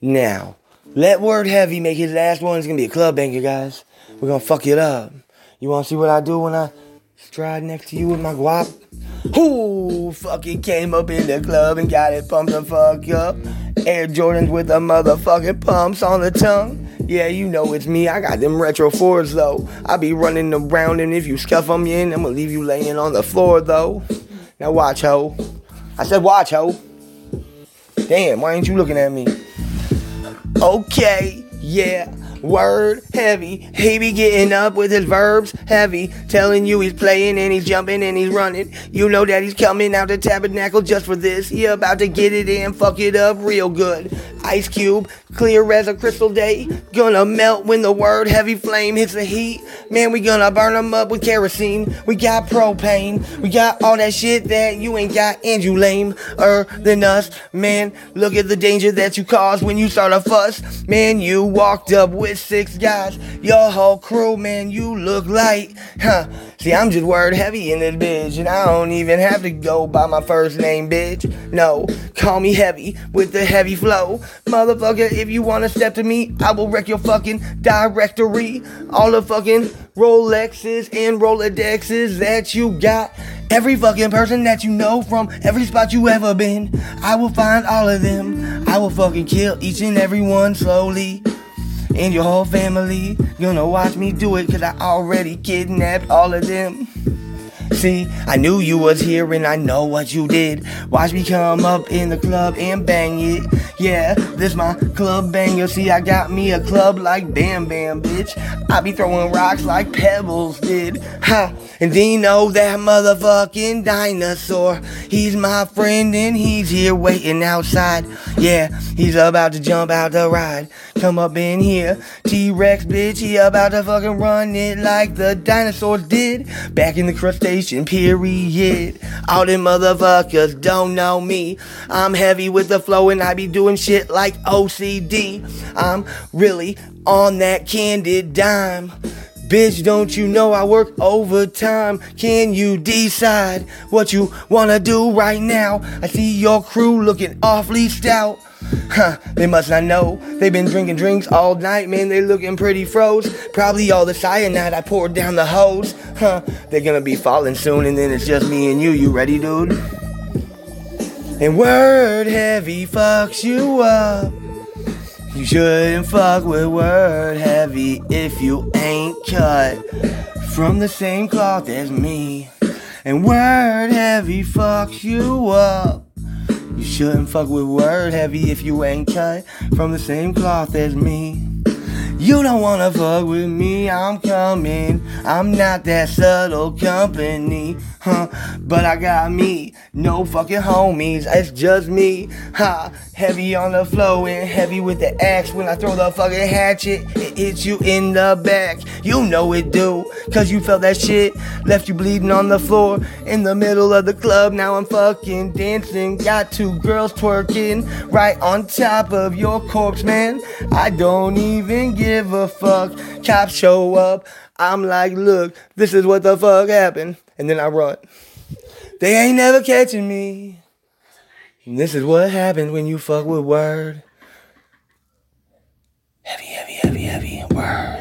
Now, let Word Heavy make his last one. It's gonna be a club banger, guys. We're gonna fuck it up. You wanna see what I do when I stride next to you with my guap? Who fucking came up in the club and got it pumped the fuck up? Air Jordans with the motherfucking pumps on the tongue. Yeah, you know it's me. I got them retro fours though. I be running around and if you scuff them in, I'ma leave you laying on the floor though. Now watch, ho. I said watch, ho. Damn, why ain't you looking at me? Okay, yeah. Word heavy. He be getting up with his verbs heavy. Telling you he's playing and he's jumping and he's running. You know that he's coming out the tabernacle just for this. He about to get it in, fuck it up real good. Ice cube, clear as a crystal day. Gonna melt when the word heavy flame hits the heat. Man, we gonna burn them up with kerosene. We got propane. We got all that shit that you ain't got and you lame er than us. Man, look at the danger that you cause when you start a fuss. Man, you walked up with six guys. Your whole crew, man, you look like, huh? See, I'm just word heavy in this bitch, and I don't even have to go by my first name, bitch. No, call me heavy with the heavy flow. Motherfucker, if you wanna step to me, I will wreck your fucking directory. All the fucking Rolexes and Rolodexes that you got. Every fucking person that you know from every spot you ever been. I will find all of them. I will fucking kill each and every one slowly and your whole family gonna watch me do it cause I already kidnapped all of them. See, I knew you was here and I know what you did. Watch me come up in the club and bang it. Yeah, this my club banger. See, I got me a club like Bam Bam, bitch. I be throwing rocks like Pebbles did. Ha! And know that motherfucking dinosaur? He's my friend and he's here waiting outside. Yeah, he's about to jump out the ride. Come up in here, T-Rex, bitch. He about to fucking run it like the dinosaurs did back in the crustacean period. All them motherfuckers don't know me. I'm heavy with the flow and I be doing shit like OCD. I'm really on that candid dime. Bitch, don't you know I work overtime? Can you decide what you wanna do right now? I see your crew looking awfully stout. Huh, they must not know. They've been drinking drinks all night, man. They looking pretty froze. Probably all the cyanide I poured down the hose. Huh, they're gonna be falling soon, and then it's just me and you. You ready, dude? And word heavy fucks you up. You shouldn't fuck with word heavy if you ain't cut from the same cloth as me. And word heavy fucks you up. You shouldn't fuck with word heavy if you ain't cut from the same cloth as me. You don't wanna fuck with me, I'm coming. I'm not that subtle company, huh? But I got me, no fucking homies, it's just me, ha. Heavy on the flow and heavy with the axe. When I throw the fucking hatchet, it hits you in the back. You know it do, cause you felt that shit. Left you bleeding on the floor in the middle of the club. Now I'm fucking dancing. Got two girls twerking right on top of your corpse, man. I don't even give a fuck. Cops show up. I'm like, look, this is what the fuck happened. And then I run. They ain't never catching me. And this is what happens when you fuck with word. Heavy, heavy, heavy, heavy word.